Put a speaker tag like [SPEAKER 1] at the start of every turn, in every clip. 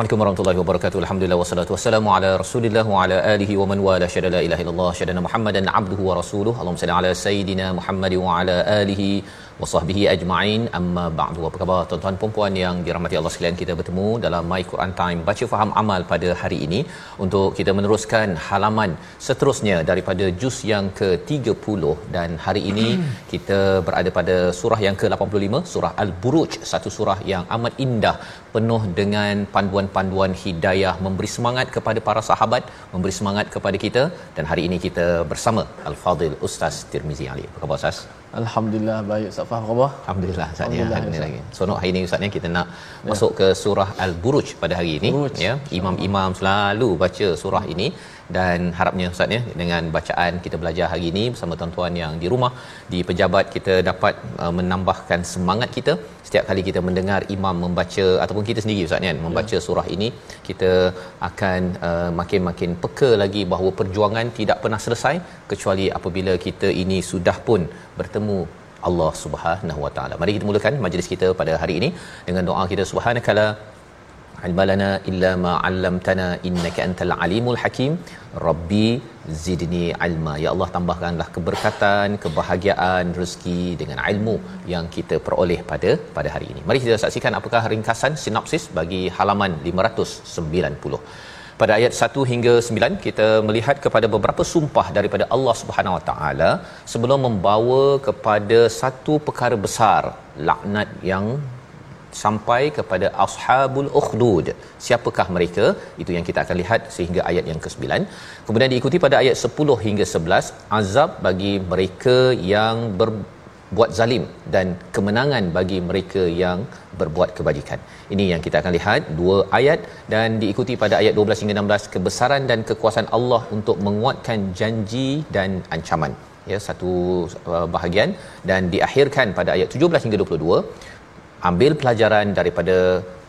[SPEAKER 1] Assalamualaikum warahmatullahi wabarakatuh. Alhamdulillah wassalatu wassalamu ala Rasulillah wa ala alihi wa man wala syada la ilaha illallah syadana Muhammadan abduhu wa rasuluhu. Allahumma salli ala sayidina Muhammad wa ala alihi wa sahbihi ajma'in. Amma ba'du. Apa khabar tuan-tuan dan puan yang dirahmati Allah sekalian? Kita bertemu dalam My Quran Time baca faham amal pada hari ini untuk kita meneruskan halaman seterusnya daripada juz yang ke-30 dan hari ini kita berada pada surah yang ke-85 surah Al-Buruj satu surah yang amat indah penuh dengan panduan-panduan hidayah memberi semangat kepada para sahabat memberi semangat kepada kita dan hari ini kita bersama Al-Fadil Ustaz Tirmizi Ali apa khabar Ustaz
[SPEAKER 2] Alhamdulillah baik Ustaz Faham khabar?
[SPEAKER 1] Alhamdulillah Ustaz ya
[SPEAKER 2] Alhamdulillah,
[SPEAKER 1] hari ini lagi. Seronok hari ini Ustaz ya kita nak masuk ke surah Al-Buruj pada hari ini
[SPEAKER 2] Buruj.
[SPEAKER 1] ya. Imam-imam selalu baca surah ini dan harapnya Ustaz ya dengan bacaan kita belajar hari ini bersama tuan-tuan yang di rumah di pejabat kita dapat uh, menambahkan semangat kita. Setiap kali kita mendengar imam membaca ataupun kita sendiri Ustaz kan membaca surah ini kita akan uh, makin-makin peka lagi bahawa perjuangan tidak pernah selesai kecuali apabila kita ini sudah pun bertemu Allah Subhanahu Wa Taala. Mari kita mulakan majlis kita pada hari ini dengan doa kita. Subhanakala ilmalana illa ma 'allamtana innaka antal alimul hakim. Rabbi zidni ilma. Ya Allah tambahkanlah keberkatan kebahagiaan rezeki dengan ilmu yang kita peroleh pada pada hari ini. Mari kita saksikan apakah ringkasan sinopsis bagi halaman 590 pada ayat 1 hingga 9 kita melihat kepada beberapa sumpah daripada Allah Subhanahu Wa Taala sebelum membawa kepada satu perkara besar laknat yang sampai kepada ashabul ukhdud. Siapakah mereka? Itu yang kita akan lihat sehingga ayat yang ke-9. Kemudian diikuti pada ayat 10 hingga 11 azab bagi mereka yang berbuat zalim dan kemenangan bagi mereka yang berbuat kebajikan. Ini yang kita akan lihat dua ayat. Dan diikuti pada ayat 12 hingga 16 kebesaran dan kekuasaan Allah untuk menguatkan janji dan ancaman. Ya satu uh, bahagian. Dan diakhirkan pada ayat 17 hingga 22 ambil pelajaran daripada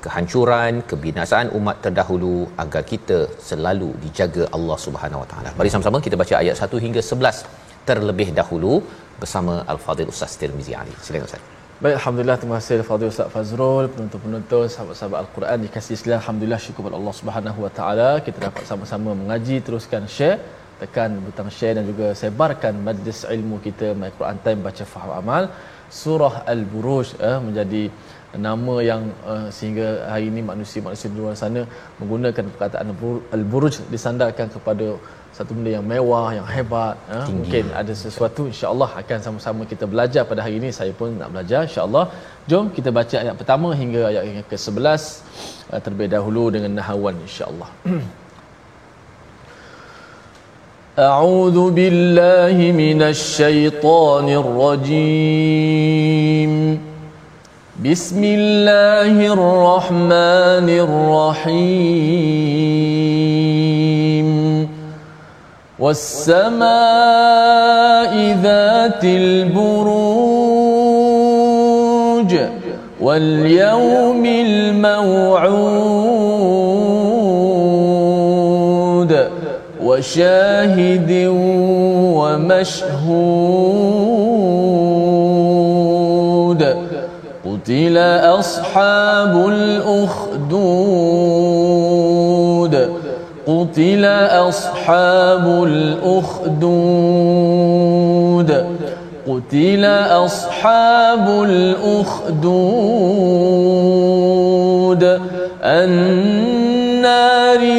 [SPEAKER 1] kehancuran kebinasaan umat terdahulu agar kita selalu dijaga Allah Subhanahu Wa Taala. Mari sama-sama kita baca ayat 1 hingga 11 terlebih dahulu bersama Al-Fadhil Ustaz Tirmizi Ali. Silakan Ustaz.
[SPEAKER 2] Baik, Alhamdulillah terima kasih Fadil Ustaz Fazrul, penonton-penonton, sahabat-sahabat Al-Quran dikasih Islam. Alhamdulillah syukur kepada Allah Subhanahu Wa Taala kita dapat sama-sama mengaji, teruskan share, tekan butang share dan juga sebarkan majlis ilmu kita My Quran Time baca faham amal. Surah Al-Buruj eh, menjadi nama yang uh, sehingga hari ini manusia-manusia di luar sana menggunakan perkataan Al-Bur- Al-Buruj disandarkan kepada satu benda yang mewah, yang hebat. Eh. Mungkin ada sesuatu insya-Allah akan sama-sama kita belajar pada hari ini. Saya pun nak belajar insya-Allah. Jom kita baca ayat pertama hingga ayat yang ke-11 uh, terlebih dahulu dengan nahawan insya-Allah. أعوذ بالله من الشيطان الرجيم. بسم الله الرحمن الرحيم. والسماء ذات البروج واليوم الموعود. وشاهد ومشهود قتل أصحاب الأخدود قتل أصحاب الأخدود قتل أصحاب الأخدود أن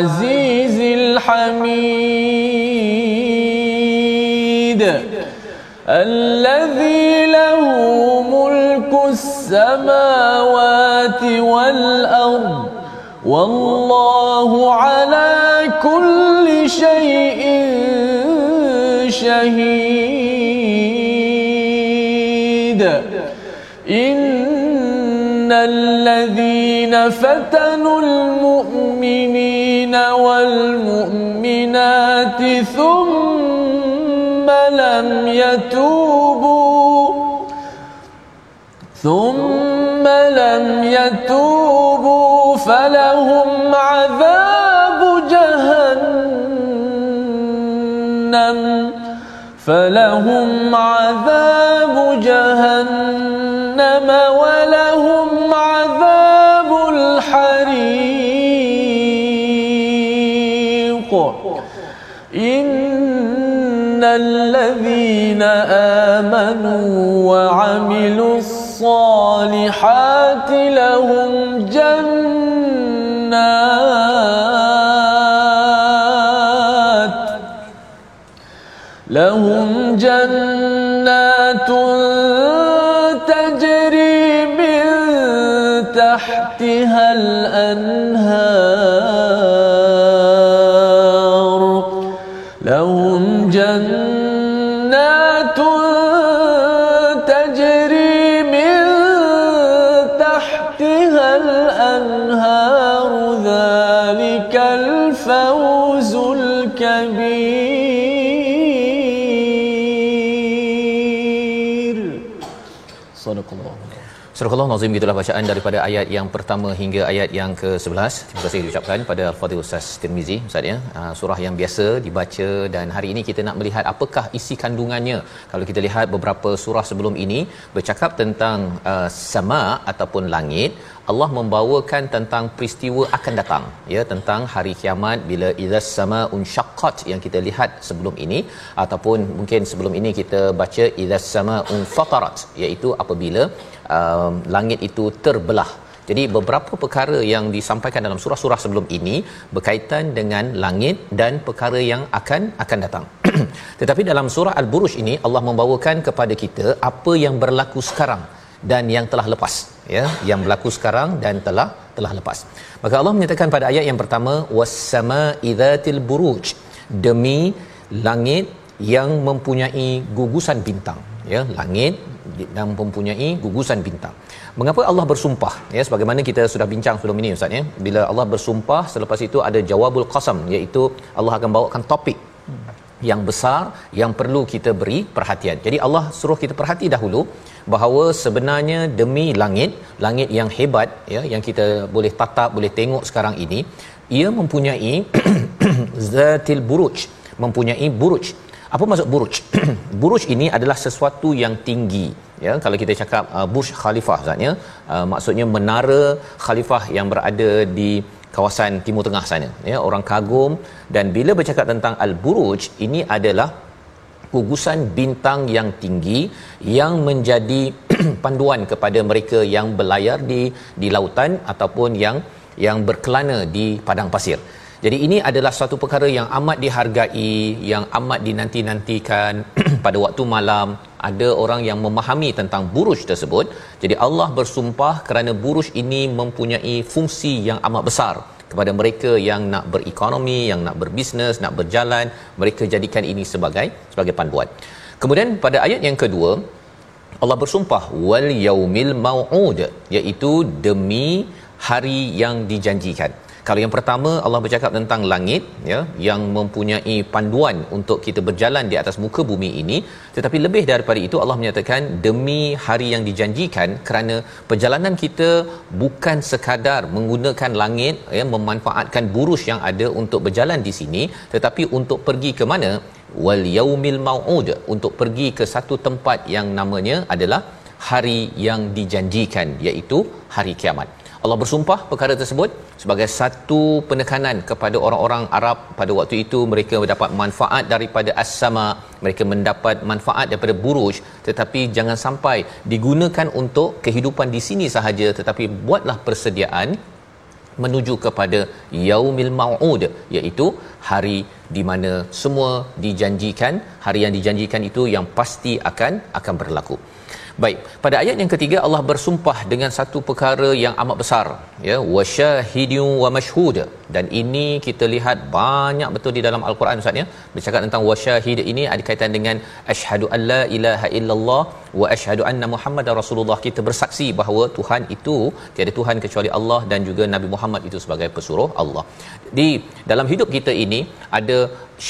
[SPEAKER 2] العزيز الحميد الذي له ملك السماوات والأرض والله على كل شيء شهيد. إن الذين فتنوا المؤمنين والمؤمنات ثم لم يتوبوا ثم لم يتوبوا فلهم عذاب جهنم فلهم عذاب جهنم. إن الذين آمنوا وعملوا الصالحات
[SPEAKER 1] Surah Nazim gitulah bacaan daripada ayat yang pertama hingga ayat yang ke-11. Terima kasih diucapkan pada Al-Fadhil Ustaz Tirmizi Ustaz ya. Uh, surah yang biasa dibaca dan hari ini kita nak melihat apakah isi kandungannya. Kalau kita lihat beberapa surah sebelum ini bercakap tentang uh, sama ataupun langit, Allah membawakan tentang peristiwa akan datang ya tentang hari kiamat bila idzas sama unshaqqat yang kita lihat sebelum ini ataupun mungkin sebelum ini kita baca idzas sama unfatarat iaitu apabila um, langit itu terbelah jadi beberapa perkara yang disampaikan dalam surah-surah sebelum ini berkaitan dengan langit dan perkara yang akan akan datang. Tetapi dalam surah Al-Buruj ini Allah membawakan kepada kita apa yang berlaku sekarang dan yang telah lepas ya yang berlaku sekarang dan telah telah lepas. Maka Allah menyatakan pada ayat yang pertama was-sama idzatil buruj demi langit yang mempunyai gugusan bintang ya langit yang mempunyai gugusan bintang. Mengapa Allah bersumpah? Ya sebagaimana kita sudah bincang sebelum ini ustaz ya. Bila Allah bersumpah selepas itu ada jawabul qasam iaitu Allah akan bawakan topik yang besar yang perlu kita beri perhatian. Jadi Allah suruh kita perhati dahulu bahawa sebenarnya demi langit, langit yang hebat ya yang kita boleh tatap, boleh tengok sekarang ini, ia mempunyai zatil buruj, mempunyai buruj. Apa maksud buruj? buruj ini adalah sesuatu yang tinggi. Ya, kalau kita cakap uh, Burj Khalifah zatnya, uh, maksudnya menara khalifah yang berada di kawasan timur tengah sana ya orang kagum dan bila bercakap tentang al-buruj ini adalah gugusan bintang yang tinggi yang menjadi panduan kepada mereka yang berlayar di di lautan ataupun yang yang berkelana di padang pasir. Jadi ini adalah satu perkara yang amat dihargai, yang amat dinanti-nantikan pada waktu malam. Ada orang yang memahami tentang buruj tersebut. Jadi Allah bersumpah kerana buruj ini mempunyai fungsi yang amat besar kepada mereka yang nak berekonomi, yang nak berbisnes, nak berjalan, mereka jadikan ini sebagai sebagai panduan. Kemudian pada ayat yang kedua, Allah bersumpah wal yaumil mau'ud iaitu demi hari yang dijanjikan kalau yang pertama Allah bercakap tentang langit ya yang mempunyai panduan untuk kita berjalan di atas muka bumi ini. Tetapi lebih daripada itu Allah menyatakan demi hari yang dijanjikan kerana perjalanan kita bukan sekadar menggunakan langit ya memanfaatkan burus yang ada untuk berjalan di sini tetapi untuk pergi ke mana? Wal yaumil mau'ud untuk pergi ke satu tempat yang namanya adalah hari yang dijanjikan iaitu hari kiamat Allah bersumpah perkara tersebut sebagai satu penekanan kepada orang-orang Arab. Pada waktu itu mereka mendapat manfaat daripada as-sama. Mereka mendapat manfaat daripada buruj. Tetapi jangan sampai digunakan untuk kehidupan di sini sahaja tetapi buatlah persediaan menuju kepada yaumil mau'ud iaitu hari di mana semua dijanjikan hari yang dijanjikan itu yang pasti akan akan berlaku Baik, pada ayat yang ketiga Allah bersumpah dengan satu perkara yang amat besar, ya, wasyahidun wa mashhud. Dan ini kita lihat banyak betul di dalam al-Quran Ustaz ya. Bercakap tentang wasyahid ini ada kaitan dengan asyhadu alla ilaha illallah wa asyhadu anna muhammadar rasulullah. Kita bersaksi bahawa Tuhan itu tiada tuhan kecuali Allah dan juga Nabi Muhammad itu sebagai pesuruh Allah. Di dalam hidup kita ini ada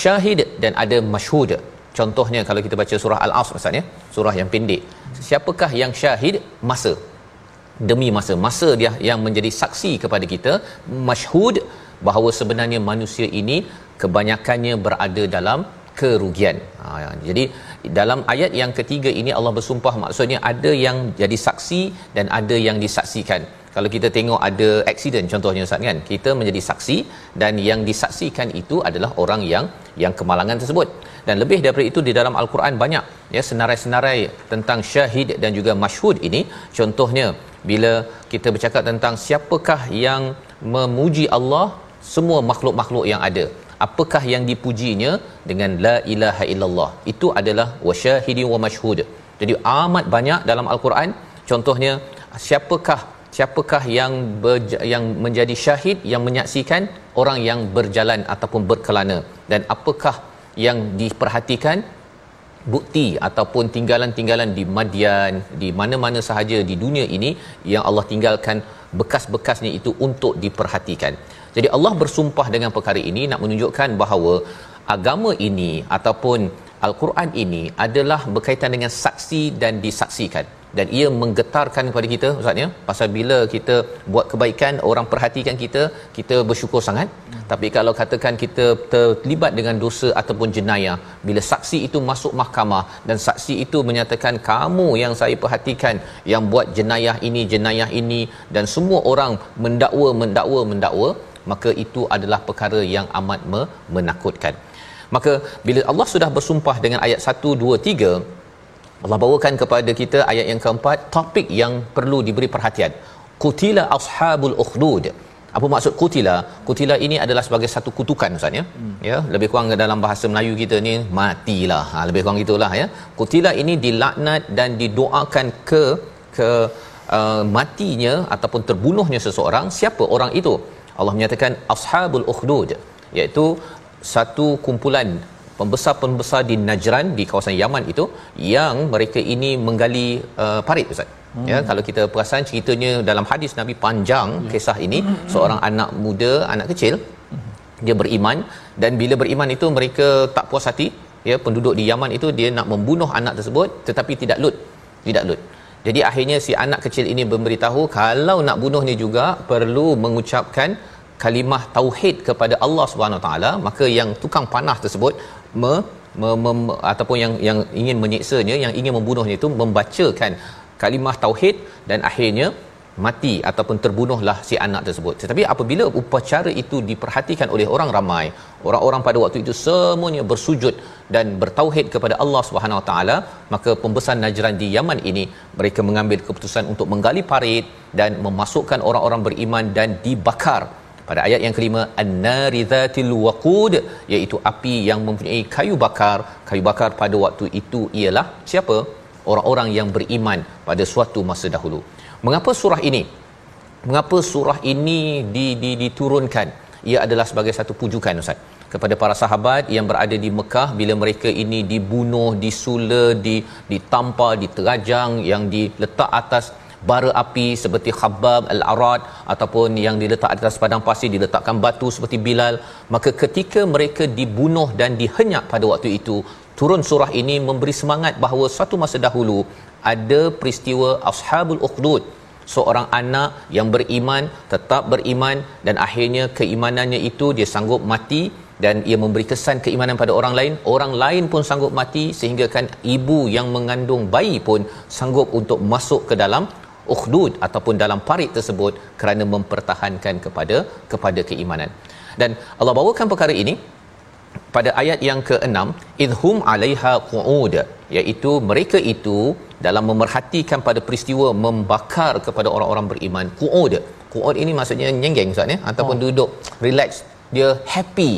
[SPEAKER 1] syahid dan ada mashhud. Contohnya kalau kita baca surah Al-Asr Ustaz ya, surah yang pendek siapakah yang syahid masa demi masa masa dia yang menjadi saksi kepada kita masyhud bahawa sebenarnya manusia ini kebanyakannya berada dalam kerugian. Ha, ya. jadi dalam ayat yang ketiga ini Allah bersumpah maksudnya ada yang jadi saksi dan ada yang disaksikan. Kalau kita tengok ada accident contohnya Ustaz kan, kita menjadi saksi dan yang disaksikan itu adalah orang yang yang kemalangan tersebut. Dan lebih daripada itu di dalam al-Quran banyak ya senarai-senarai tentang syahid dan juga masyhud ini. Contohnya bila kita bercakap tentang siapakah yang memuji Allah semua makhluk-makhluk yang ada apakah yang dipujinya dengan la ilaha illallah? Itu adalah wasyahidi wa masyhud jadi amat banyak dalam al-Quran. Contohnya siapakah siapakah yang berja, yang menjadi syahid yang menyaksikan? Orang yang berjalan ataupun berkelana. Dan apakah yang diperhatikan? Bukti ataupun tinggalan-tinggalan di Madian di mana-mana sahaja di dunia ini yang Allah tinggalkan bekas-bekasnya itu untuk diperhatikan. Jadi Allah bersumpah dengan perkara ini nak menunjukkan bahawa agama ini ataupun al-Quran ini adalah berkaitan dengan saksi dan disaksikan dan ia menggetarkan kepada kita ustaz ya pasal bila kita buat kebaikan orang perhatikan kita kita bersyukur sangat hmm. tapi kalau katakan kita terlibat dengan dosa ataupun jenayah bila saksi itu masuk mahkamah dan saksi itu menyatakan kamu yang saya perhatikan yang buat jenayah ini jenayah ini dan semua orang mendakwa mendakwa mendakwa maka itu adalah perkara yang amat menakutkan maka bila Allah sudah bersumpah dengan ayat 1 2 3 Allah bawakan kepada kita ayat yang keempat topik yang perlu diberi perhatian. Kutila ashabul ukhdud. Apa maksud kutila kutila ini adalah sebagai satu kutukan ustaz ya? Hmm. ya lebih kurang dalam bahasa Melayu kita ni matilah. Ha lebih kurang gitulah ya? Kutila ini dilaknat dan didoakan ke ke uh, matinya ataupun terbunuhnya seseorang siapa orang itu? Allah menyatakan ashabul ukhdud iaitu satu kumpulan pembesar-pembesar di Najran di kawasan Yaman itu yang mereka ini menggali uh, parit ustaz. Hmm. Ya kalau kita perasan ceritanya dalam hadis Nabi panjang hmm. kisah ini hmm. seorang anak muda anak kecil hmm. dia beriman dan bila beriman itu mereka tak puas hati ya penduduk di Yaman itu dia nak membunuh anak tersebut tetapi tidak lut tidak lut jadi akhirnya si anak kecil ini memberitahu kalau nak bunuhnya juga perlu mengucapkan kalimah tauhid kepada Allah Subhanahu taala maka yang tukang panah tersebut me, me, me, ataupun yang yang ingin menyiksanya yang ingin membunuhnya itu membacakan kalimah tauhid dan akhirnya mati ataupun terbunuhlah si anak tersebut. Tetapi apabila upacara itu diperhatikan oleh orang ramai, orang-orang pada waktu itu semuanya bersujud dan bertauhid kepada Allah Subhanahu Wa Taala, maka pembesar Najran di Yaman ini mereka mengambil keputusan untuk menggali parit dan memasukkan orang-orang beriman dan dibakar pada ayat yang kelima an-naridzatil waqud iaitu api yang mempunyai kayu bakar. Kayu bakar pada waktu itu ialah siapa? Orang-orang yang beriman pada suatu masa dahulu. Mengapa surah ini? Mengapa surah ini di, di, diturunkan? Ia adalah sebagai satu pujukan ustaz. Kepada para sahabat yang berada di Mekah bila mereka ini dibunuh, disula, di ditampar, diterajang yang diletak atas bara api seperti Khabbab al-Arad ataupun yang diletak atas padang pasir diletakkan batu seperti Bilal maka ketika mereka dibunuh dan dihenyak pada waktu itu turun surah ini memberi semangat bahawa suatu masa dahulu ada peristiwa ashabul ukhdud. Seorang anak yang beriman tetap beriman dan akhirnya keimanannya itu dia sanggup mati dan ia memberi kesan keimanan pada orang lain. Orang lain pun sanggup mati sehingga kan ibu yang mengandung bayi pun sanggup untuk masuk ke dalam ukhdud ataupun dalam parit tersebut kerana mempertahankan kepada kepada keimanan. Dan Allah bawakan perkara ini pada ayat yang ke-6 idhum alaiha qu'ud iaitu mereka itu dalam memerhatikan pada peristiwa membakar kepada orang-orang beriman qu'ud. Qu'ud ini maksudnya nyenggeng ustaz ya? Ataupun oh. duduk relax dia happy.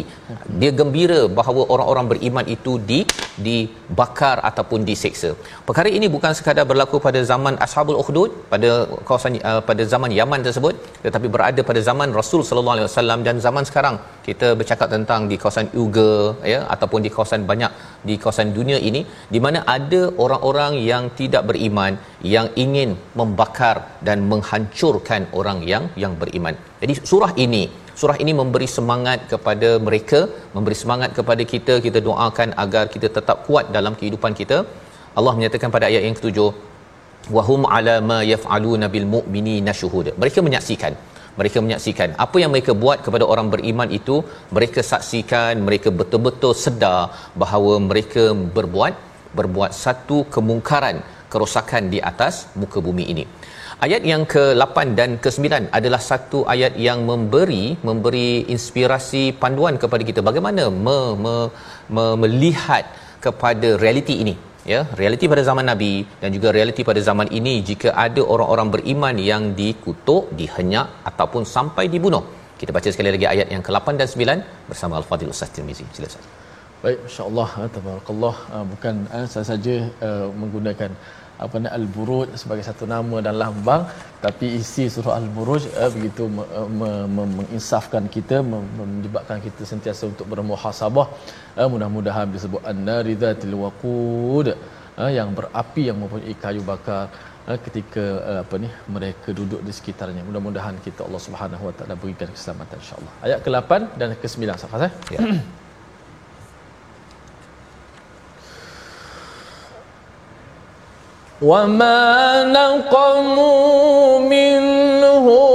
[SPEAKER 1] Dia gembira bahawa orang-orang beriman itu di dibakar ataupun diseksa. Perkara ini bukan sekadar berlaku pada zaman ashabul ukhdud pada kawasan uh, pada zaman Yaman tersebut tetapi berada pada zaman Rasul sallallahu alaihi wasallam dan zaman sekarang. Kita bercakap tentang di kawasan Uyghur ya ataupun di kawasan banyak di kawasan dunia ini di mana ada orang-orang yang tidak beriman yang ingin membakar dan menghancurkan orang yang yang beriman. Jadi surah ini surah ini memberi semangat kepada mereka memberi semangat kepada kita. Kita doakan agar kita tetap kuat dalam kehidupan kita. Allah menyatakan pada ayat yang ketujuh wahum ala ma yaf'aluna bil mu'minina syuhud mereka menyaksikan mereka menyaksikan apa yang mereka buat kepada orang beriman itu. Mereka saksikan mereka betul-betul sedar bahawa mereka berbuat berbuat satu kemungkaran kerosakan di atas muka bumi ini Ayat yang ke-8 dan ke-9 adalah satu ayat yang memberi memberi inspirasi panduan kepada kita bagaimana me, me, me, melihat kepada realiti ini ya. Realiti pada zaman nabi dan juga realiti pada zaman ini jika ada orang-orang beriman yang dikutuk dihenyak ataupun sampai dibunuh. Kita baca sekali lagi ayat yang ke-8 dan 9 bersama al-fadil ustaz Tirmizi. Silakan
[SPEAKER 2] baik masya-Allah tabarakallah. Ah, bukan ah, saya saja menggunakan apa ni al-buruj sebagai satu nama dan lambang. Tapi isi surah al-buruj uh, begitu eh, menginsafkan kita menyebabkan kita sentiasa untuk bermuhasabah. Uh, mudah-mudahan disebut an-naridzatil waqud uh, yang berapi yang mempunyai kayu bakar uh, ketika uh, apa ni mereka duduk di sekitarnya. Mudah-mudahan kita Allah Subhanahu wa taala berikan keselamatan insya-Allah ayat ke-8 dan ke-9 safas eh ya وما نقموا منهم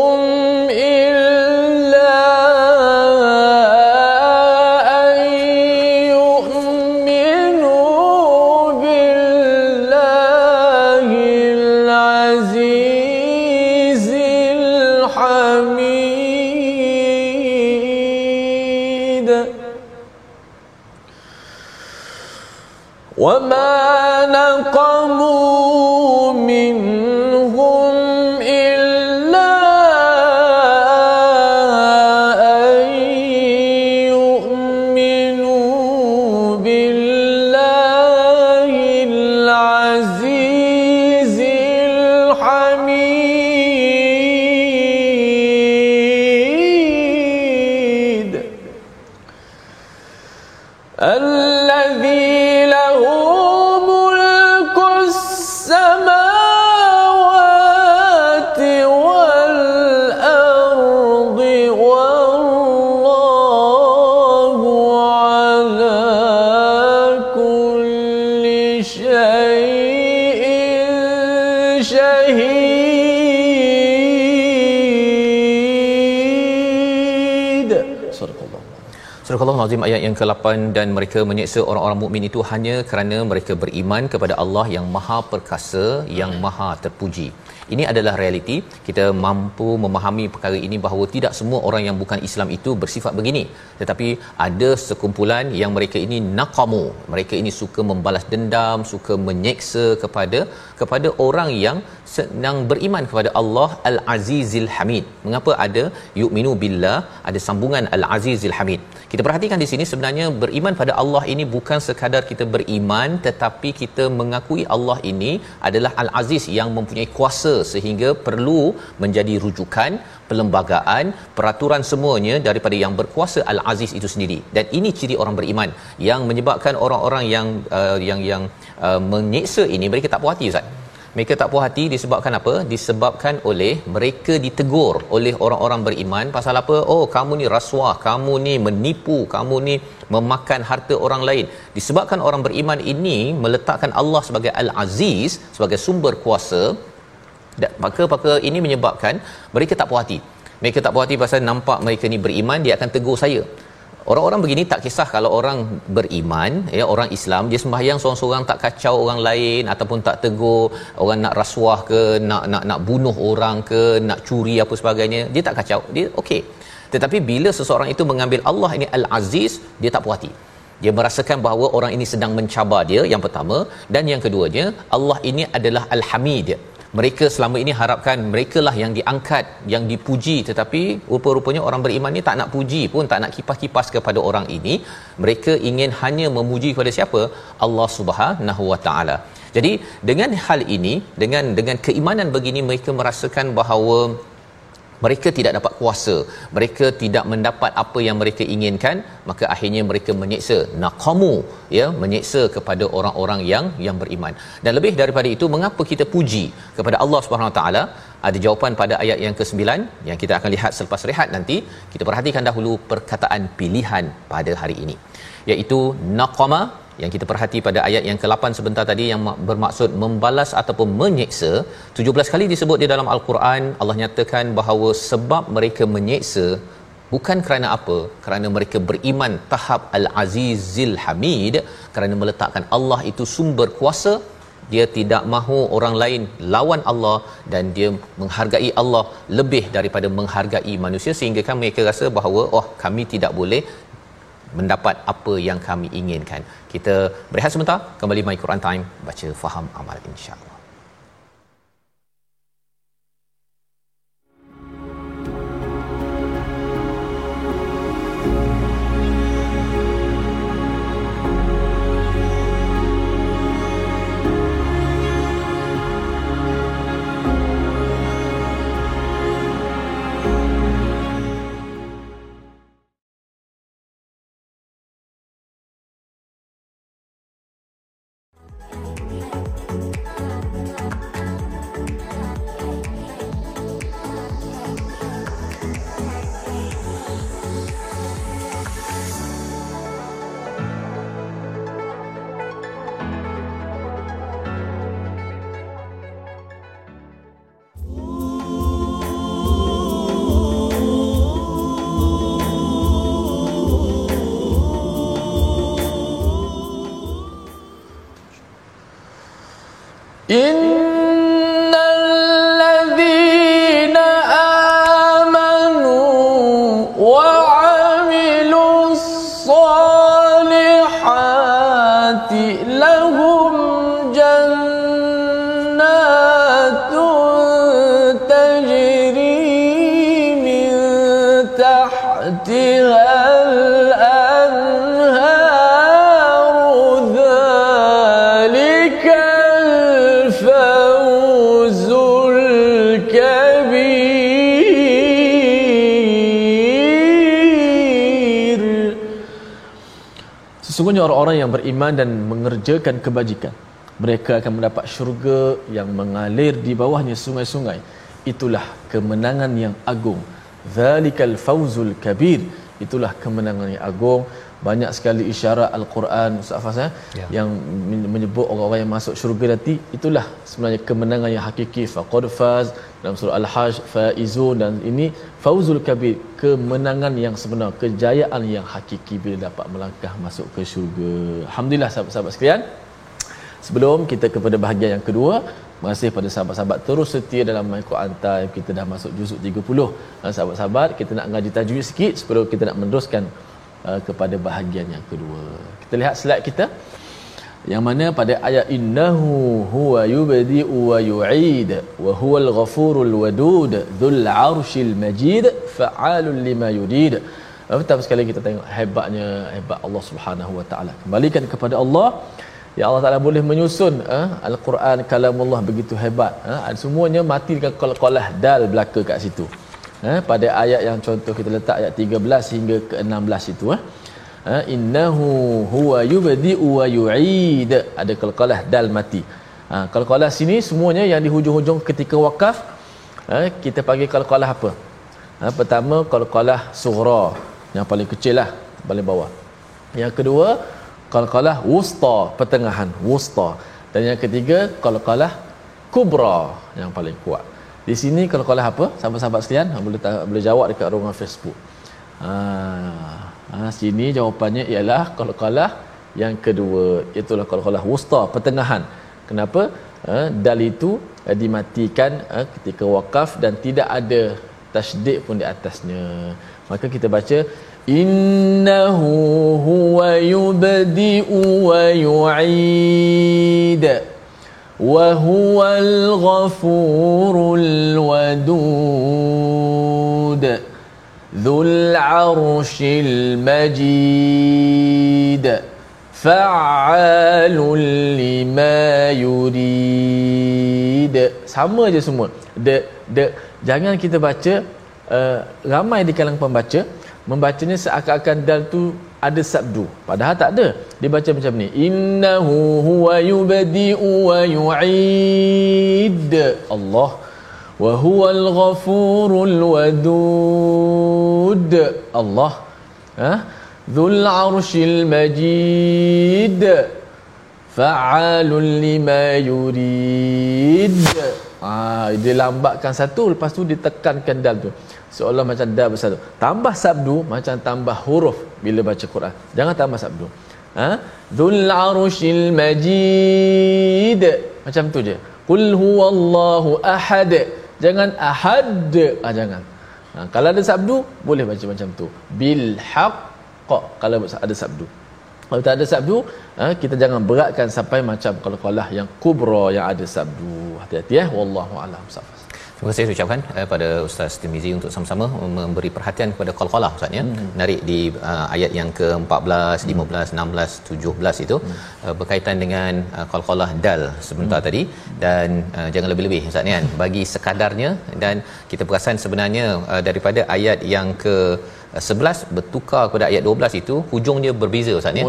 [SPEAKER 1] Al-Azim ayat yang ke-8 dan mereka menyeksa orang-orang mukmin itu hanya kerana mereka beriman kepada Allah yang Maha Perkasa, yang Maha Terpuji. Ini adalah realiti. Kita mampu memahami perkara ini bahawa tidak semua orang yang bukan Islam itu bersifat begini. Tetapi ada sekumpulan yang mereka ini naqamu. Mereka ini suka membalas dendam, suka menyeksa kepada kepada orang yang senang beriman kepada Allah Al-Azizil Hamid. Mengapa ada yu'minu billah, ada sambungan Al-Azizil Hamid. Kita perhatikan di sini sebenarnya beriman pada Allah ini bukan sekadar kita beriman tetapi kita mengakui Allah ini adalah Al-Aziz yang mempunyai kuasa sehingga perlu menjadi rujukan perlembagaan peraturan semuanya daripada yang berkuasa al-aziz itu sendiri. Dan ini ciri orang beriman yang menyebabkan orang-orang yang uh, yang yang uh, menyeksa ini mereka tak puas hati ustaz mereka tak puas hati disebabkan apa? Disebabkan oleh mereka ditegur oleh orang-orang beriman pasal apa? Oh kamu ni rasuah kamu ni menipu kamu ni memakan harta orang lain. Disebabkan orang beriman ini meletakkan Allah sebagai al-aziz sebagai sumber kuasa dan maka ini menyebabkan mereka tak puas hati. Mereka tak puas hati pasal nampak mereka ni beriman dia akan tegur saya Orang-orang begini tak kisah kalau orang beriman, ya orang Islam dia sembahyang seorang-seorang tak kacau orang lain ataupun tak tegur orang nak rasuah ke, nak nak nak bunuh orang ke, nak curi apa sebagainya, dia tak kacau. Dia okey. Tetapi bila seseorang itu mengambil Allah ini Al-Aziz, dia tak puas hati. Dia merasakan bahawa orang ini sedang mencabar dia yang pertama. Dan yang keduanya Allah ini adalah Al-Hamid. Mereka selama ini harapkan mereka lah yang diangkat yang dipuji. Tetapi rupa-rupanya orang beriman ni tak nak puji pun tak nak kipas-kipas kepada orang ini. Mereka ingin hanya memuji kepada siapa? Allah Subhanahu Wa Taala. Jadi dengan hal ini dengan dengan keimanan begini mereka merasakan bahawa mereka tidak dapat kuasa. Mereka tidak mendapat apa yang mereka inginkan maka akhirnya mereka menyeksa naqamu ya menyeksa kepada orang-orang yang yang beriman. Dan lebih daripada itu mengapa kita puji kepada Allah Subhanahu taala ada jawapan pada ayat yang ke-9 yang kita akan lihat selepas rehat nanti. Kita perhatikan dahulu perkataan pilihan pada hari ini. Iaitu naqama yang kita perhati pada ayat yang ke-8 sebentar tadi yang bermaksud membalas ataupun menyeksa 17 kali disebut di dalam al-Quran Allah nyatakan bahawa sebab mereka menyeksa bukan kerana apa? Kerana mereka beriman tahap al-azizil hamid kerana meletakkan Allah itu sumber kuasa dia tidak mahu orang lain lawan Allah dan dia menghargai Allah lebih daripada menghargai manusia sehingga kan mereka rasa bahawa oh kami tidak boleh mendapat apa yang kami inginkan. Kita berehat sebentar, kembali My Quran Time, baca faham amal insya-Allah.
[SPEAKER 2] in Sesungguhnya orang-orang yang beriman dan mengerjakan kebajikan mereka akan mendapat syurga yang mengalir di bawahnya sungai-sungai. Itulah kemenangan yang agung. Zalikal fauzul kabir. Itulah kemenangan yang agung. Banyak sekali isyarat Al-Quran Ustaz Fas eh, ya. yang menyebut orang-orang yang masuk syurga nanti itulah sebenarnya kemenangan yang hakiki faqad faz dalam surah Al-Hajj faizun dan ini fauzul kabir kemenangan yang sebenar kejayaan yang hakiki bila dapat melangkah masuk ke syurga. Alhamdulillah sahabat-sahabat sekalian. Sebelum kita kepada bahagian yang kedua, terima kasih pada sahabat-sahabat terus setia dalam My Quran Time. Kita dah masuk juzuk 30. Dan sahabat-sahabat, kita nak ngaji tajwid sikit sebelum kita nak meneruskan uh, kepada bahagian yang kedua. Kita lihat slide kita. Yang mana pada ayat innahu huwa yubdi'u wa yu'id wa huwal ghafurul wadud dzul 'arsyil majid fa'alul lima yurid. Pertama sekali kita tengok hebatnya hebat Allah Subhanahu wa taala. Kembalikan kepada Allah Ya Allah Taala boleh menyusun eh, al-Quran kalamullah begitu hebat. Eh, semuanya mati dengan qalqalah dal belaka kat situ. Eh, pada ayat yang contoh kita letak ayat 13 hingga ke 16 itu eh innahu huwa yubdi'u wa yu'id. Ada qalqalah dal mati. Ha, qalqalah sini semuanya yang di hujung-hujung ketika wakaf eh, kita panggil qalqalah apa? Ha, pertama qalqalah sughra yang paling kecil lah paling bawah. Yang kedua qalqalah wusta pertengahan wusta dan yang ketiga qalqalah kubra yang paling kuat di sini kalau kalah apa? Sahabat-sahabat sekalian ha, boleh boleh jawab dekat ruangan Facebook. Ha, ha, sini jawapannya ialah kalau kalah yang kedua itulah kalau kalah wusta pertengahan. Kenapa? Ha, dal itu ha, dimatikan ha, ketika wakaf dan tidak ada tasdid pun di atasnya. Maka kita baca innahu huwa yubdi'u wa yu'id. وهو الغفور الودود ذو العرش المجيد فعال لما يريد sama je semua de de jangan kita baca uh, ramai di kalangan pembaca membacanya seakan-akan dal tu ada sabdu. Padahal tak ada. Dia baca macam ni. Innahu huwa yubdi'u wa yu'id. Allah. Wa huwal ghafurul wadud. Allah. Ha? Dhul arshil majid. Fa'alun lima yurid. Ah dia lambatkan satu lepas tu ditekankan dal tu seolah macam dah bersatu tambah sabdu macam tambah huruf bila baca Quran. Jangan tambah sabdu. Ha? Dzul arshil majid. Macam tu je. Qul huwallahu ahad. Jangan ahad. Ah jangan. Ha, kalau ada sabdu boleh baca macam tu. Bil haqq. Kalau ada sabdu. Kalau tak ada sabdu ha, kita jangan beratkan sampai macam kalau kalah yang kubra yang ada sabdu. Hati-hati eh. Wallahu alam. Safas
[SPEAKER 1] Terima kasih ucapkan uh, pada Ustaz Timizi untuk sama-sama memberi perhatian kepada qalqalah Ustaz ya. Hmm. Narik di uh, ayat yang ke-14, hmm. 15, 16, 17 itu hmm. uh, berkaitan dengan uh, qalqalah dal sebentar hmm. tadi dan uh, jangan lebih-lebih Ustaz ya. Bagi sekadarnya dan kita perasan sebenarnya uh, daripada ayat yang ke 11 bertukar kepada ayat 12 itu hujungnya berbeza Ustaz ya.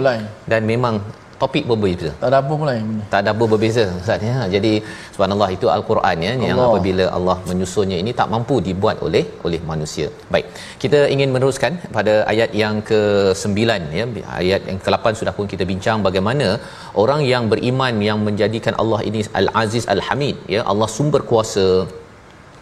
[SPEAKER 1] Dan memang topik berbeza.
[SPEAKER 2] Tak ada apa mulai.
[SPEAKER 1] Tak ada apa berbeza Ustaz ya. Jadi subhanallah itu al-Quran ya yang apabila Allah menyusunnya ini tak mampu dibuat oleh oleh manusia. Baik. Kita ingin meneruskan pada ayat yang ke-9 ya. Ayat yang ke-8 sudah pun kita bincang bagaimana orang yang beriman yang menjadikan Allah ini Al-Aziz Al-Hamid ya. Allah sumber kuasa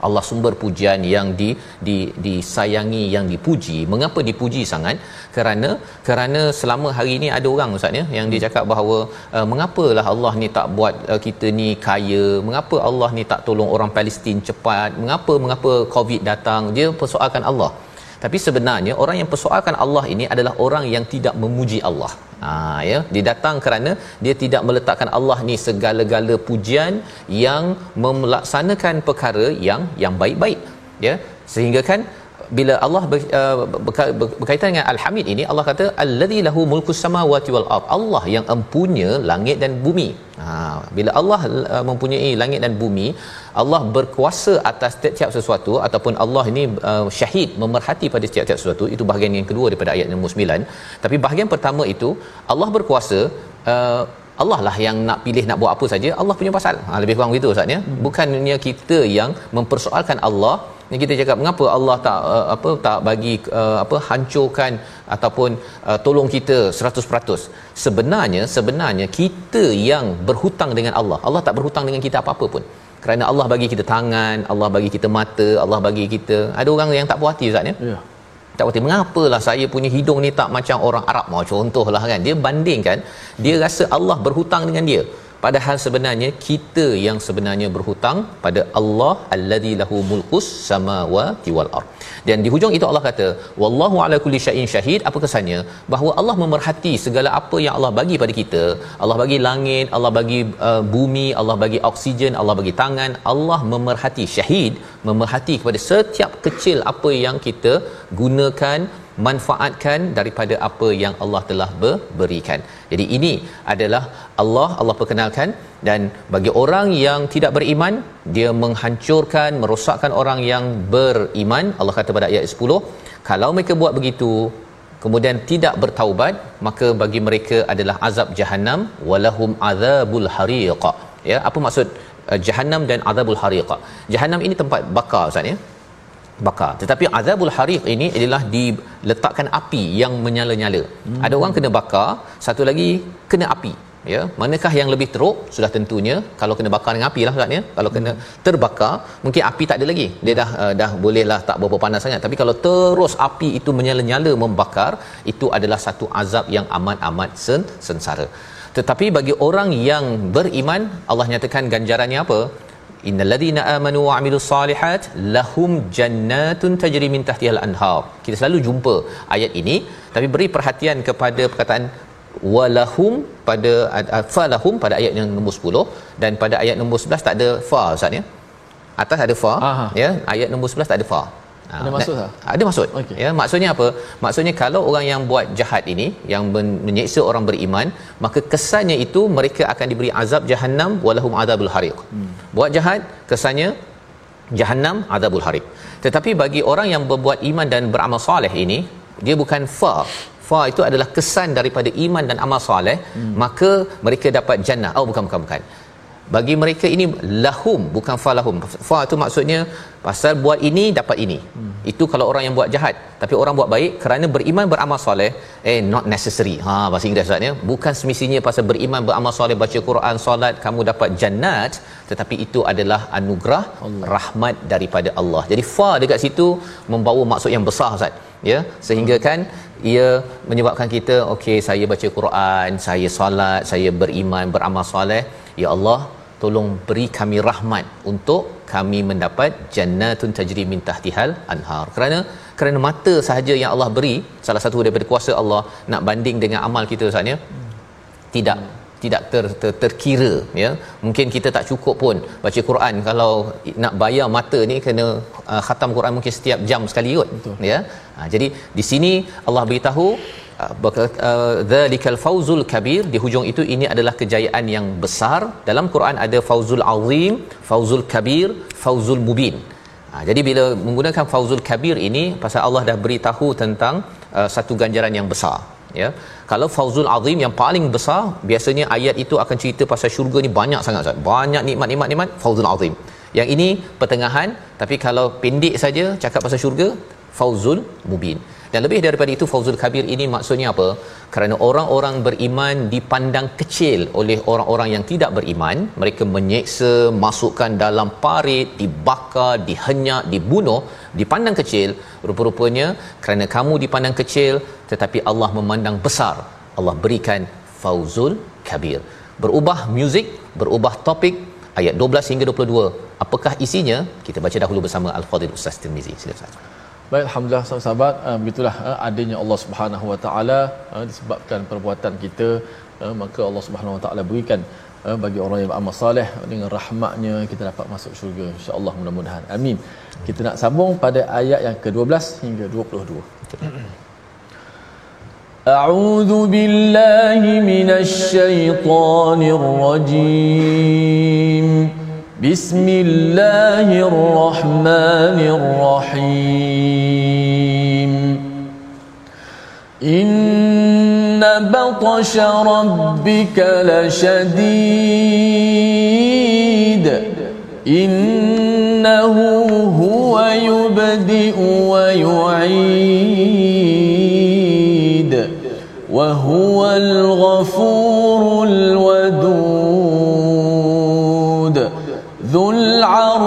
[SPEAKER 1] Allah sumber pujian yang di, di disayangi yang dipuji. Mengapa dipuji sangat? Kerana kerana selama hari ini ada orang ustaz ya yang dia cakap bahawa uh, mengapalah Allah ni tak buat uh, kita ni kaya? Mengapa Allah ni tak tolong orang Palestin cepat? Mengapa mengapa covid datang? Dia persoalkan Allah tapi sebenarnya orang yang persoalkan Allah ini adalah orang yang tidak memuji Allah. Ha ya, dia datang kerana dia tidak meletakkan Allah ni segala-gala pujian yang melaksanakan perkara yang yang baik-baik. Ya, sehingga kan bila Allah ber, uh, berkaitan dengan al-hamid ini Allah kata allazi lahu mulkus samawati wal ard. Allah yang empunya langit dan bumi. Ha bila Allah uh, mempunyai langit dan bumi Allah berkuasa atas setiap sesuatu ataupun Allah ini uh, syahid memerhati pada setiap-setiap sesuatu itu bahagian yang kedua daripada ayat nombor 9 tapi bahagian pertama itu Allah berkuasa uh, Allah lah yang nak pilih nak buat apa saja Allah punya pasal. Ha, lebih kurang begitu ustaz ya? Bukannya kita yang mempersoalkan Allah ni kita cakap mengapa Allah tak uh, apa tak bagi uh, apa hancurkan ataupun uh, tolong kita 100% sebenarnya sebenarnya kita yang berhutang dengan Allah. Allah tak berhutang dengan kita apa-apa pun. Kerana Allah bagi kita tangan Allah bagi kita mata Allah bagi kita ada orang yang tak puas hati ustaz ya? Yeah tak berarti mengapalah saya punya hidung ni tak macam orang Arab? Mau contohlah kan. Dia bandingkan dia rasa Allah berhutang dengan dia padahal sebenarnya kita yang sebenarnya berhutang pada Allah allazi lahu mulkus samawati wal ard. Dan di hujung itu Allah kata wallahu ala kulli syai'in syahid apa kesannya? Bahawa Allah memerhati segala apa yang Allah bagi pada kita. Allah bagi langit Allah bagi uh, bumi Allah bagi oksigen Allah bagi tangan. Allah memerhati syahid memerhati kepada setiap kecil apa yang kita gunakan manfaatkan daripada apa yang Allah telah berikan. Jadi ini adalah Allah Allah perkenalkan dan bagi orang yang tidak beriman dia menghancurkan merosakkan orang yang beriman. Allah kata pada ayat 10 kalau mereka buat begitu kemudian tidak bertaubat maka bagi mereka adalah azab jahanam walahum azabul hariq ya apa maksud uh, jahanam dan azabul hariq jahanam ini tempat bakar ustaz ya bakar. Tetapi azabul hariq ini adalah diletakkan api yang menyala-nyala. Hmm. ada orang kena bakar satu lagi kena api ya. Manakah yang lebih teruk? Sudah tentunya kalau kena bakar dengan api lah ya. Kalau kena terbakar mungkin api tak ada lagi. Dia dah uh, dah bolehlah tak berapa panas sangat. Tapi kalau terus api itu menyala-nyala membakar itu adalah satu azab yang amat-amat sen sengsara. Tetapi bagi orang yang beriman Allah nyatakan ganjarannya apa innalladzina amanu wa amilus solihat lahum jannatun tajri min tahtiha al-anhar kita selalu jumpa ayat ini tapi beri perhatian kepada perkataan walahum pada uh, falahum pada ayat yang nombor 10 dan pada ayat nombor 11 tak ada fa ustaz ya? Atas ada fa Aha. ya? Ayat nombor 11 tak ada fa
[SPEAKER 2] ada maksud tak?
[SPEAKER 1] Ada maksud. Okay. Ya, maksudnya apa? Maksudnya kalau orang yang buat jahat ini yang menyeksa orang beriman, maka kesannya itu mereka akan diberi azab jahanam walahum adzabul hariq. Hmm. Buat jahat kesannya jahanam adzabul hariq. Tetapi bagi orang yang berbuat iman dan beramal soleh ini, dia bukan fa. Fa itu adalah kesan daripada iman dan amal soleh, hmm. maka mereka dapat jannah. Oh bukan bukan bukan bagi mereka ini lahum bukan falahum fa itu maksudnya pasal buat ini dapat ini. Hmm. itu kalau orang yang buat jahat. Tapi orang buat baik kerana beriman beramal soleh eh not necessary. Ha bahasa Inggeris maksudnya bukan semestinya pasal beriman beramal soleh baca Quran solat kamu dapat jannat. Tetapi itu adalah anugerah Allah. rahmat daripada Allah. Jadi fa dekat situ membawa maksud yang besar Ustaz. Ya? Sehingga kan ia menyebabkan kita okey saya baca Quran saya solat saya beriman beramal soleh. Ya Allah tolong beri kami rahmat untuk kami mendapat jannatun tajri min tahtihal anhar kerana kerana mata sahaja yang Allah beri salah satu daripada kuasa Allah nak banding dengan amal kita saatnya hmm. tidak hmm. tidak ter, ter, terkira ya mungkin kita tak cukup pun baca Quran kalau nak bayar mata ni kena uh, khatam Quran mungkin setiap jam sekali kot Betul. ya ha, jadi di sini Allah beritahu Ah, ah, zalikal fauzul kabir. Di hujung itu ini adalah kejayaan yang besar. Dalam Quran ada fauzul azim fauzul kabir fauzul mubin. Ha, jadi bila menggunakan fauzul kabir ini pasal Allah dah beritahu tentang uh, satu ganjaran yang besar ya. Kalau fauzul azim yang paling besar biasanya ayat itu akan cerita pasal syurga ni banyak sangat Ustaz. Banyak nikmat-nikmat nikmat fauzul azim. Yang ini pertengahan tapi kalau pendek saja cakap pasal syurga fauzul mubin dan lebih daripada itu fauzul kabir ini maksudnya apa? Kerana orang-orang beriman dipandang kecil oleh orang-orang yang tidak beriman mereka menyeksa masukkan dalam parit dibakar dihenyak dibunuh dipandang kecil. Rupa-rupanya kerana kamu dipandang kecil tetapi Allah memandang besar Allah berikan fauzul kabir berubah muzik berubah topik ayat 12 hingga 22 apakah isinya? Kita baca dahulu bersama al-fadil ustaz Tirmizi. Silakan
[SPEAKER 2] Baik alhamdulillah sahabat-sahabat uh, begitulah uh, adanya Allah Subhanahu Wa Taala uh, disebabkan perbuatan kita uh, maka Allah Subhanahu Wa Taala berikan uh, bagi orang yang beramal soleh dengan rahmatnya kita dapat masuk syurga insya-Allah mudah-mudahan amin. Kita nak sambung pada ayat yang ke-12 hingga 22. أعوذ بالله من الشيطان الرجيم بسم الله الرحمن الرحيم. إن بطش ربك لشديد. إنه هو يبدئ ويعيد. وهو الغفور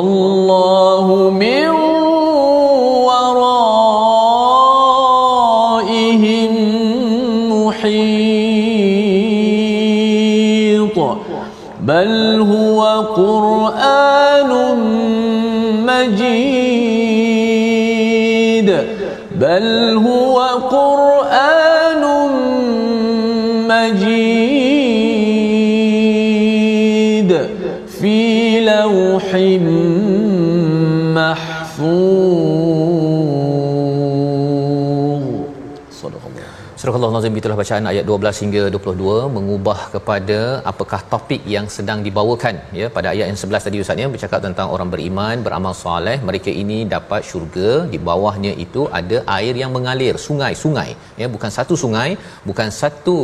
[SPEAKER 2] والله من
[SPEAKER 1] Surah Allah Nazim itulah bacaan ayat 12 hingga 22 mengubah kepada apakah topik yang sedang dibawakan ya pada ayat yang 11 tadi ustaz ya bercakap tentang orang beriman beramal soleh. Mereka ini dapat syurga. Di bawahnya itu ada air yang mengalir sungai-sungai ya bukan satu sungai bukan satu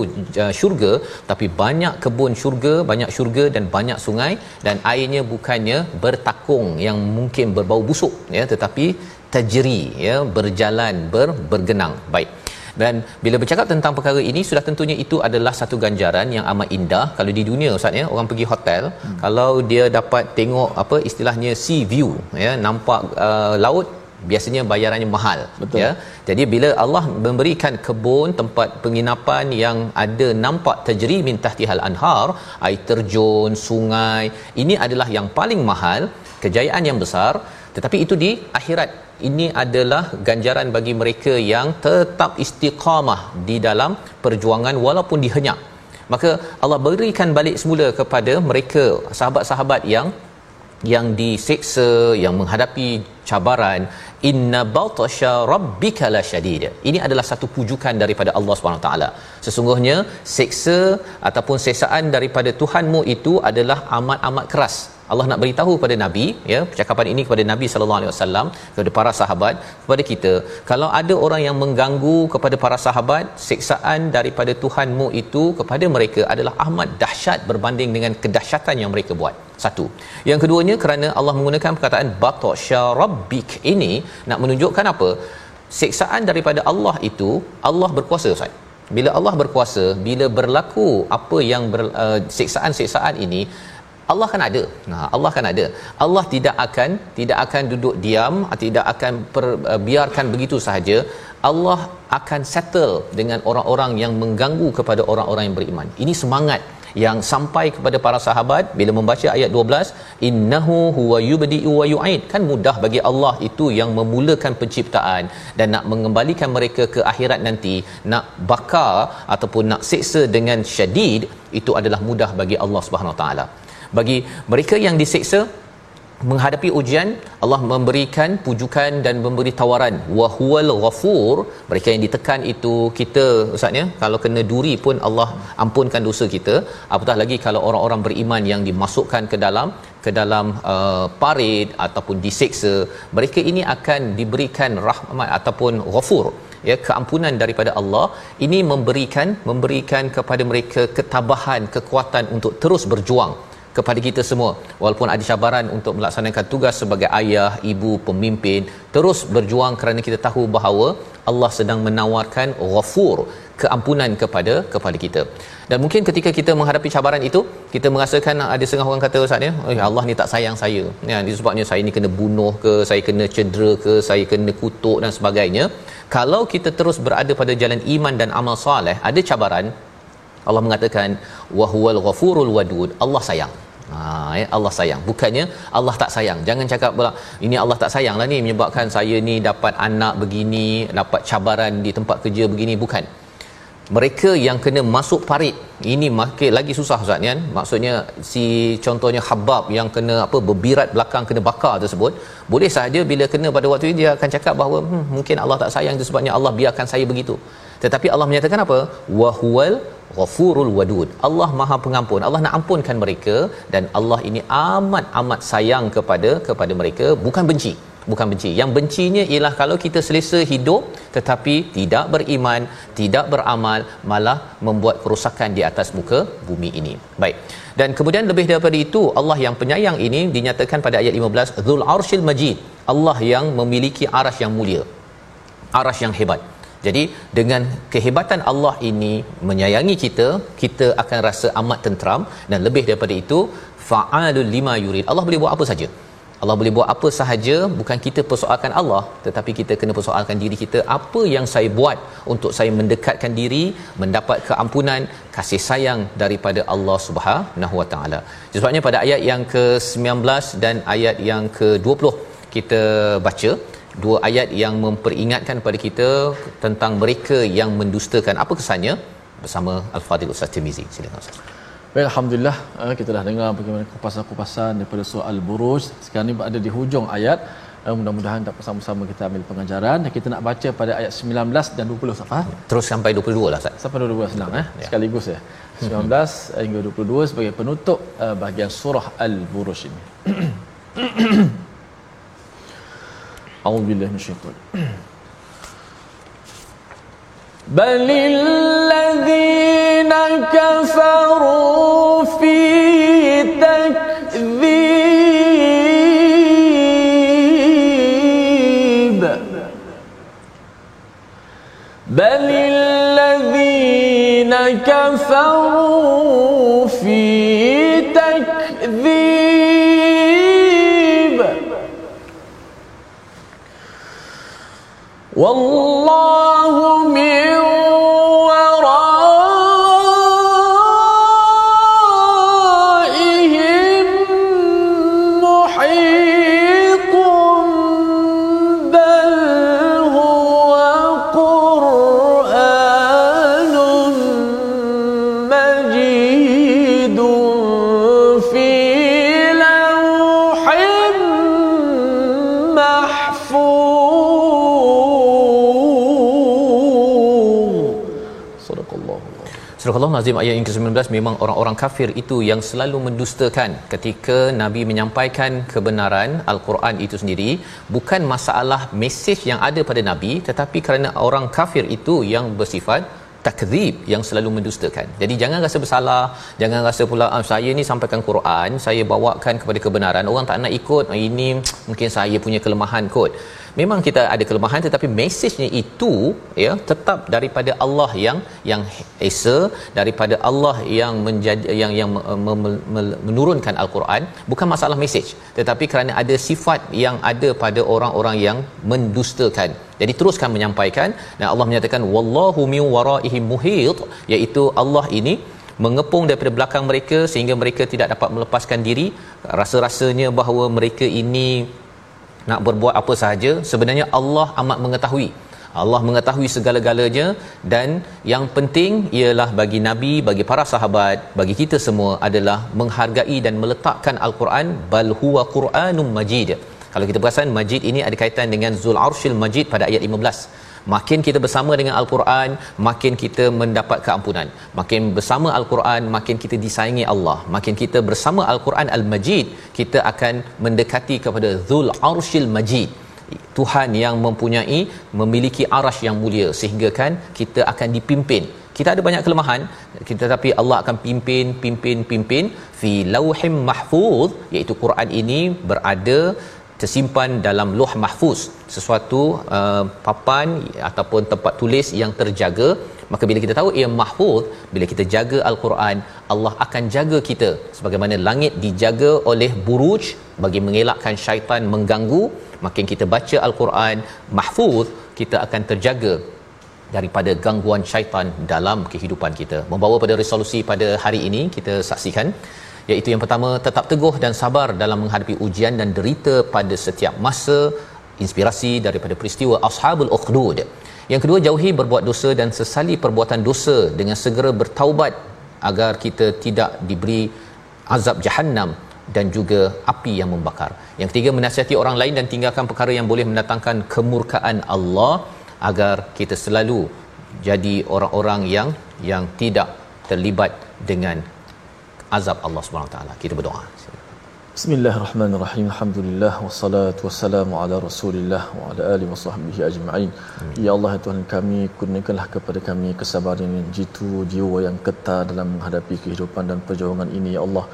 [SPEAKER 1] uh, syurga tapi banyak kebun syurga banyak syurga dan banyak sungai. Dan airnya bukannya bertakung yang mungkin berbau busuk ya tetapi tajri ya berjalan ber, bergenang. Baik dan bila bercakap tentang perkara ini sudah tentunya itu adalah satu ganjaran yang amat indah kalau di dunia ustaz ya orang pergi hotel hmm. kalau dia dapat tengok apa istilahnya sea view ya nampak uh, laut biasanya bayarannya mahal
[SPEAKER 2] Betul.
[SPEAKER 1] ya jadi bila Allah memberikan kebun tempat penginapan yang ada nampak tajri min tahtihal anhar air terjun sungai ini adalah yang paling mahal kejayaan yang besar tetapi itu di akhirat ini adalah ganjaran bagi mereka yang tetap istiqamah di dalam perjuangan walaupun dihenyak. Maka Allah berikan balik semula kepada mereka sahabat-sahabat yang yang diseksa yang menghadapi cabaran inna batasha rabbika lasyadid ini adalah satu pujukan daripada Allah Subhanahu taala. Sesungguhnya seksa ataupun sesaan daripada Tuhanmu itu adalah amat-amat keras Allah nak beritahu kepada nabi ya percakapan ini kepada nabi sallallahu alaihi wasallam kepada para sahabat kepada kita. Kalau ada orang yang mengganggu kepada para sahabat siksaan daripada Tuhanmu itu kepada mereka adalah amat dahsyat berbanding dengan kedahsyatan yang mereka buat. Satu. Yang keduanya kerana Allah menggunakan perkataan batasya rabbik ini nak menunjukkan apa? Siksaan daripada Allah itu Allah berkuasa Ustaz. Bila Allah berkuasa bila berlaku apa yang ber, uh, siksaan-siksaan ini Allah kan ada. Nah, Allah kan ada. Allah tidak akan tidak akan duduk diam, tidak akan per, uh, biarkan begitu sahaja. Allah akan settle dengan orang-orang yang mengganggu kepada orang-orang yang beriman. Ini semangat yang sampai kepada para sahabat bila membaca ayat 12 innahu huwa yubdi'u wa yu'id kan mudah bagi Allah itu yang memulakan penciptaan dan nak mengembalikan mereka ke akhirat nanti nak bakar ataupun nak seksa dengan syadid itu adalah mudah bagi Allah Subhanahu taala bagi mereka yang diseksa menghadapi ujian Allah memberikan pujukan dan memberi tawaran. Wa huwal ghafur. Mereka yang ditekan itu kita ustaznya kalau kena duri pun Allah ampunkan dosa kita. Apatah lagi kalau orang-orang beriman yang dimasukkan ke dalam ke dalam uh, parit ataupun diseksa mereka ini akan diberikan rahmat ataupun ghafur ya keampunan daripada Allah. Ini memberikan memberikan kepada mereka ketabahan kekuatan untuk terus berjuang kepada kita semua walaupun ada cabaran untuk melaksanakan tugas sebagai ayah, ibu, pemimpin terus berjuang kerana kita tahu bahawa Allah sedang menawarkan ghafur keampunan kepada kepada kita. Dan mungkin ketika kita menghadapi cabaran itu, kita merasakan ada setengah orang kata ustaz ya, oh, Allah ni tak sayang saya. Ya, sebabnya saya ni kena bunuh ke, saya kena cedera ke, saya kena kutuk dan sebagainya. Kalau kita terus berada pada jalan iman dan amal soleh, ada cabaran Allah mengatakan wahwal ghafurul wadud Allah sayang Ha ya Allah sayang. Bukannya Allah tak sayang. Jangan cakap pula ini Allah tak sayanglah ni menyebabkan saya ni dapat anak begini, dapat cabaran di tempat kerja begini bukan. Mereka yang kena masuk parit ini makin lagi susah Ustaz kan. Maksudnya si contohnya Habab yang kena apa berbirat belakang kena bakar tersebut, boleh saja bila kena pada waktu itu dia akan cakap bahawa hmm, mungkin Allah tak sayang itu sebabnya Allah biarkan saya begitu. Tetapi Allah menyatakan apa? Wa huwal ghafurul wadud. Allah Maha Pengampun. Allah nak ampunkan mereka dan Allah ini amat amat sayang kepada kepada mereka. Bukan benci. Bukan benci. Yang bencinya ialah kalau kita selesa hidup tetapi tidak beriman tidak beramal malah membuat kerosakan di atas muka bumi ini. Baik. Dan kemudian lebih daripada itu Allah yang penyayang ini dinyatakan pada ayat 15 Dzul Arsyil Majid. Allah yang memiliki aras yang mulia. Aras yang hebat jadi dengan kehebatan Allah ini menyayangi kita, kita akan rasa amat tenteram dan lebih daripada itu fa'alul lima yurid. Allah boleh buat apa saja. Allah boleh buat apa sahaja bukan kita persoalkan Allah tetapi kita kena persoalkan diri kita apa yang saya buat untuk saya mendekatkan diri mendapat keampunan kasih sayang daripada Allah Subhanahu Wa Taala. Sebabnya pada ayat yang ke-19 dan ayat yang ke-20 kita baca dua ayat yang memperingatkan kepada kita tentang mereka yang mendustakan apa kesannya bersama Al-Fadhil Ustaz Tirmizi. Silakan Ustaz.
[SPEAKER 2] Baik, Alhamdulillah eh, kita dah dengar bagaimana kupasan-kupasan daripada surah Al-Buruj. Sekarang ni ada di hujung ayat. Eh, mudah-mudahan dapat sama-sama kita ambil pengajaran. Kita nak baca pada ayat 19 dan 20 Safa.
[SPEAKER 1] Terus sampai 22 lah Ustaz.
[SPEAKER 2] Sampai 22 senang eh. Ya. Sekaligus ya. 19 hingga 22 sebagai penutup uh, bahagian surah Al-Buruj ini. A'udzubillahi minasyaitanir بل الذين كفروا في تكذيب. بل الذين كفروا والله
[SPEAKER 1] Nazim ayat yang ke-19 memang orang-orang kafir itu yang selalu mendustakan ketika Nabi menyampaikan kebenaran Al-Quran itu sendiri bukan masalah mesej yang ada pada Nabi tetapi kerana orang kafir itu yang bersifat takzib yang selalu mendustakan. Jadi jangan rasa bersalah, jangan rasa pula ah, saya ni sampaikan Quran, saya bawakan kepada kebenaran, orang tak nak ikut, ah, ini mungkin saya punya kelemahan kot. Memang kita ada kelemahan tetapi mesejnya itu ya tetap daripada Allah yang yang esa daripada Allah yang menjadi yang yang me, me, me, menurunkan al-Quran bukan masalah mesej tetapi kerana ada sifat yang ada pada orang-orang yang mendustakan. Jadi teruskan menyampaikan dan Allah menyatakan wallahu min waraihim muhit iaitu Allah ini mengepung daripada belakang mereka sehingga mereka tidak dapat melepaskan diri rasa-rasanya bahawa mereka ini nak berbuat apa sahaja sebenarnya Allah amat mengetahui. Allah mengetahui segala-galanya dan yang penting ialah bagi nabi bagi para sahabat bagi kita semua adalah menghargai dan meletakkan al-Quran bal huwa Quranum Majid. Kalau kita perasan Majid ini ada kaitan dengan Zul Arshil Majid pada ayat 15 makin kita bersama dengan al-Quran makin kita mendapat keampunan. Makin bersama al-Quran makin kita disayangi Allah. Makin kita bersama al-Quran al-Majid kita akan mendekati kepada Zul Arshil Majid. Tuhan yang mempunyai memiliki arash yang mulia sehingga kan kita akan dipimpin. Kita ada banyak kelemahan kita tapi Allah akan pimpin pimpin pimpin fi lauhim mahfuz iaitu Quran ini berada tersimpan dalam loh mahfuz sesuatu uh, papan ataupun tempat tulis yang terjaga. Maka bila kita tahu ia mahfuz bila kita jaga al-Quran Allah akan jaga kita sebagaimana langit dijaga oleh buruj bagi mengelakkan syaitan mengganggu. Makin kita baca al-Quran mahfuz kita akan terjaga daripada gangguan syaitan dalam kehidupan kita. Membawa pada resolusi pada hari ini kita saksikan iaitu yang pertama tetap teguh dan sabar dalam menghadapi ujian dan derita pada setiap masa inspirasi daripada peristiwa ashabul ukhdud yang kedua jauhi berbuat dosa dan sesali perbuatan dosa dengan segera bertaubat agar kita tidak diberi azab jahannam dan juga api yang membakar. Yang ketiga menasihati orang lain dan tinggalkan perkara yang boleh mendatangkan kemurkaan Allah agar kita selalu jadi orang-orang yang yang tidak terlibat dengan azab Allah Subhanahu taala. Kita berdoa.
[SPEAKER 2] Bismillahirrahmanirrahim. Alhamdulillah wassalatu wassalamu ala Rasulillah wa ala alihi wasahbihi ajma'in. Ya Allah ya Tuhan kami, kurniakanlah kepada kami kesabaran yang jitu, jiwa yang kekal dalam menghadapi kehidupan dan perjuangan ini ya Allah.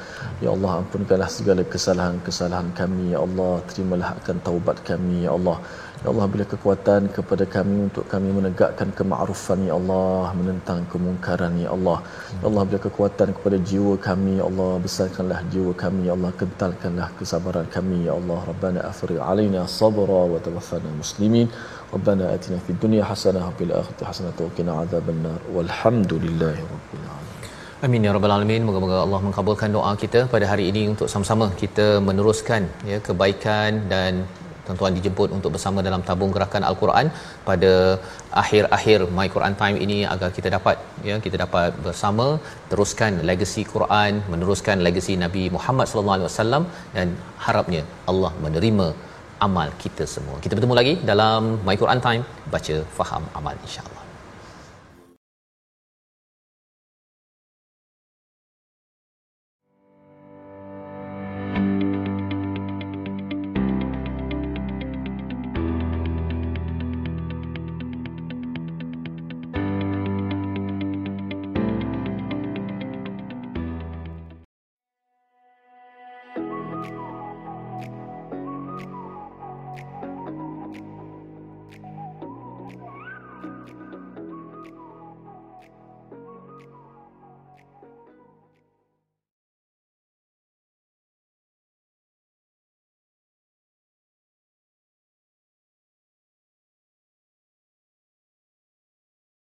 [SPEAKER 2] Ya Allah ampunkanlah segala kesalahan-kesalahan kami ya Allah. Terimalah akan taubat kami ya Allah. Ya Allah bila kekuatan kepada kami untuk kami menegakkan kemakrufan ya Allah menentang kemungkaran ya Allah. Ya Allah bila kekuatan kepada jiwa kami ya Allah besarkanlah jiwa kami ya Allah kental lapangkanlah kesabaran kami ya Allah Rabbana afri alaina sabra wa tawaffana muslimin Rabbana atina fid dunya hasanah wa fil akhirati hasanah wa qina adzabannar walhamdulillahi rabbil alamin
[SPEAKER 1] Amin ya rabbal alamin. Moga-moga Allah mengabulkan doa kita pada hari ini untuk sama-sama kita meneruskan ya kebaikan dan tuan-tuan dijemput untuk bersama dalam tabung gerakan al-Quran pada akhir-akhir My Quran Time ini agar kita dapat ya kita dapat bersama teruskan legasi Quran, meneruskan legasi Nabi Muhammad sallallahu alaihi wasallam dan harapnya Allah menerima amal kita semua. Kita bertemu lagi dalam My Quran Time baca faham amal insya-Allah.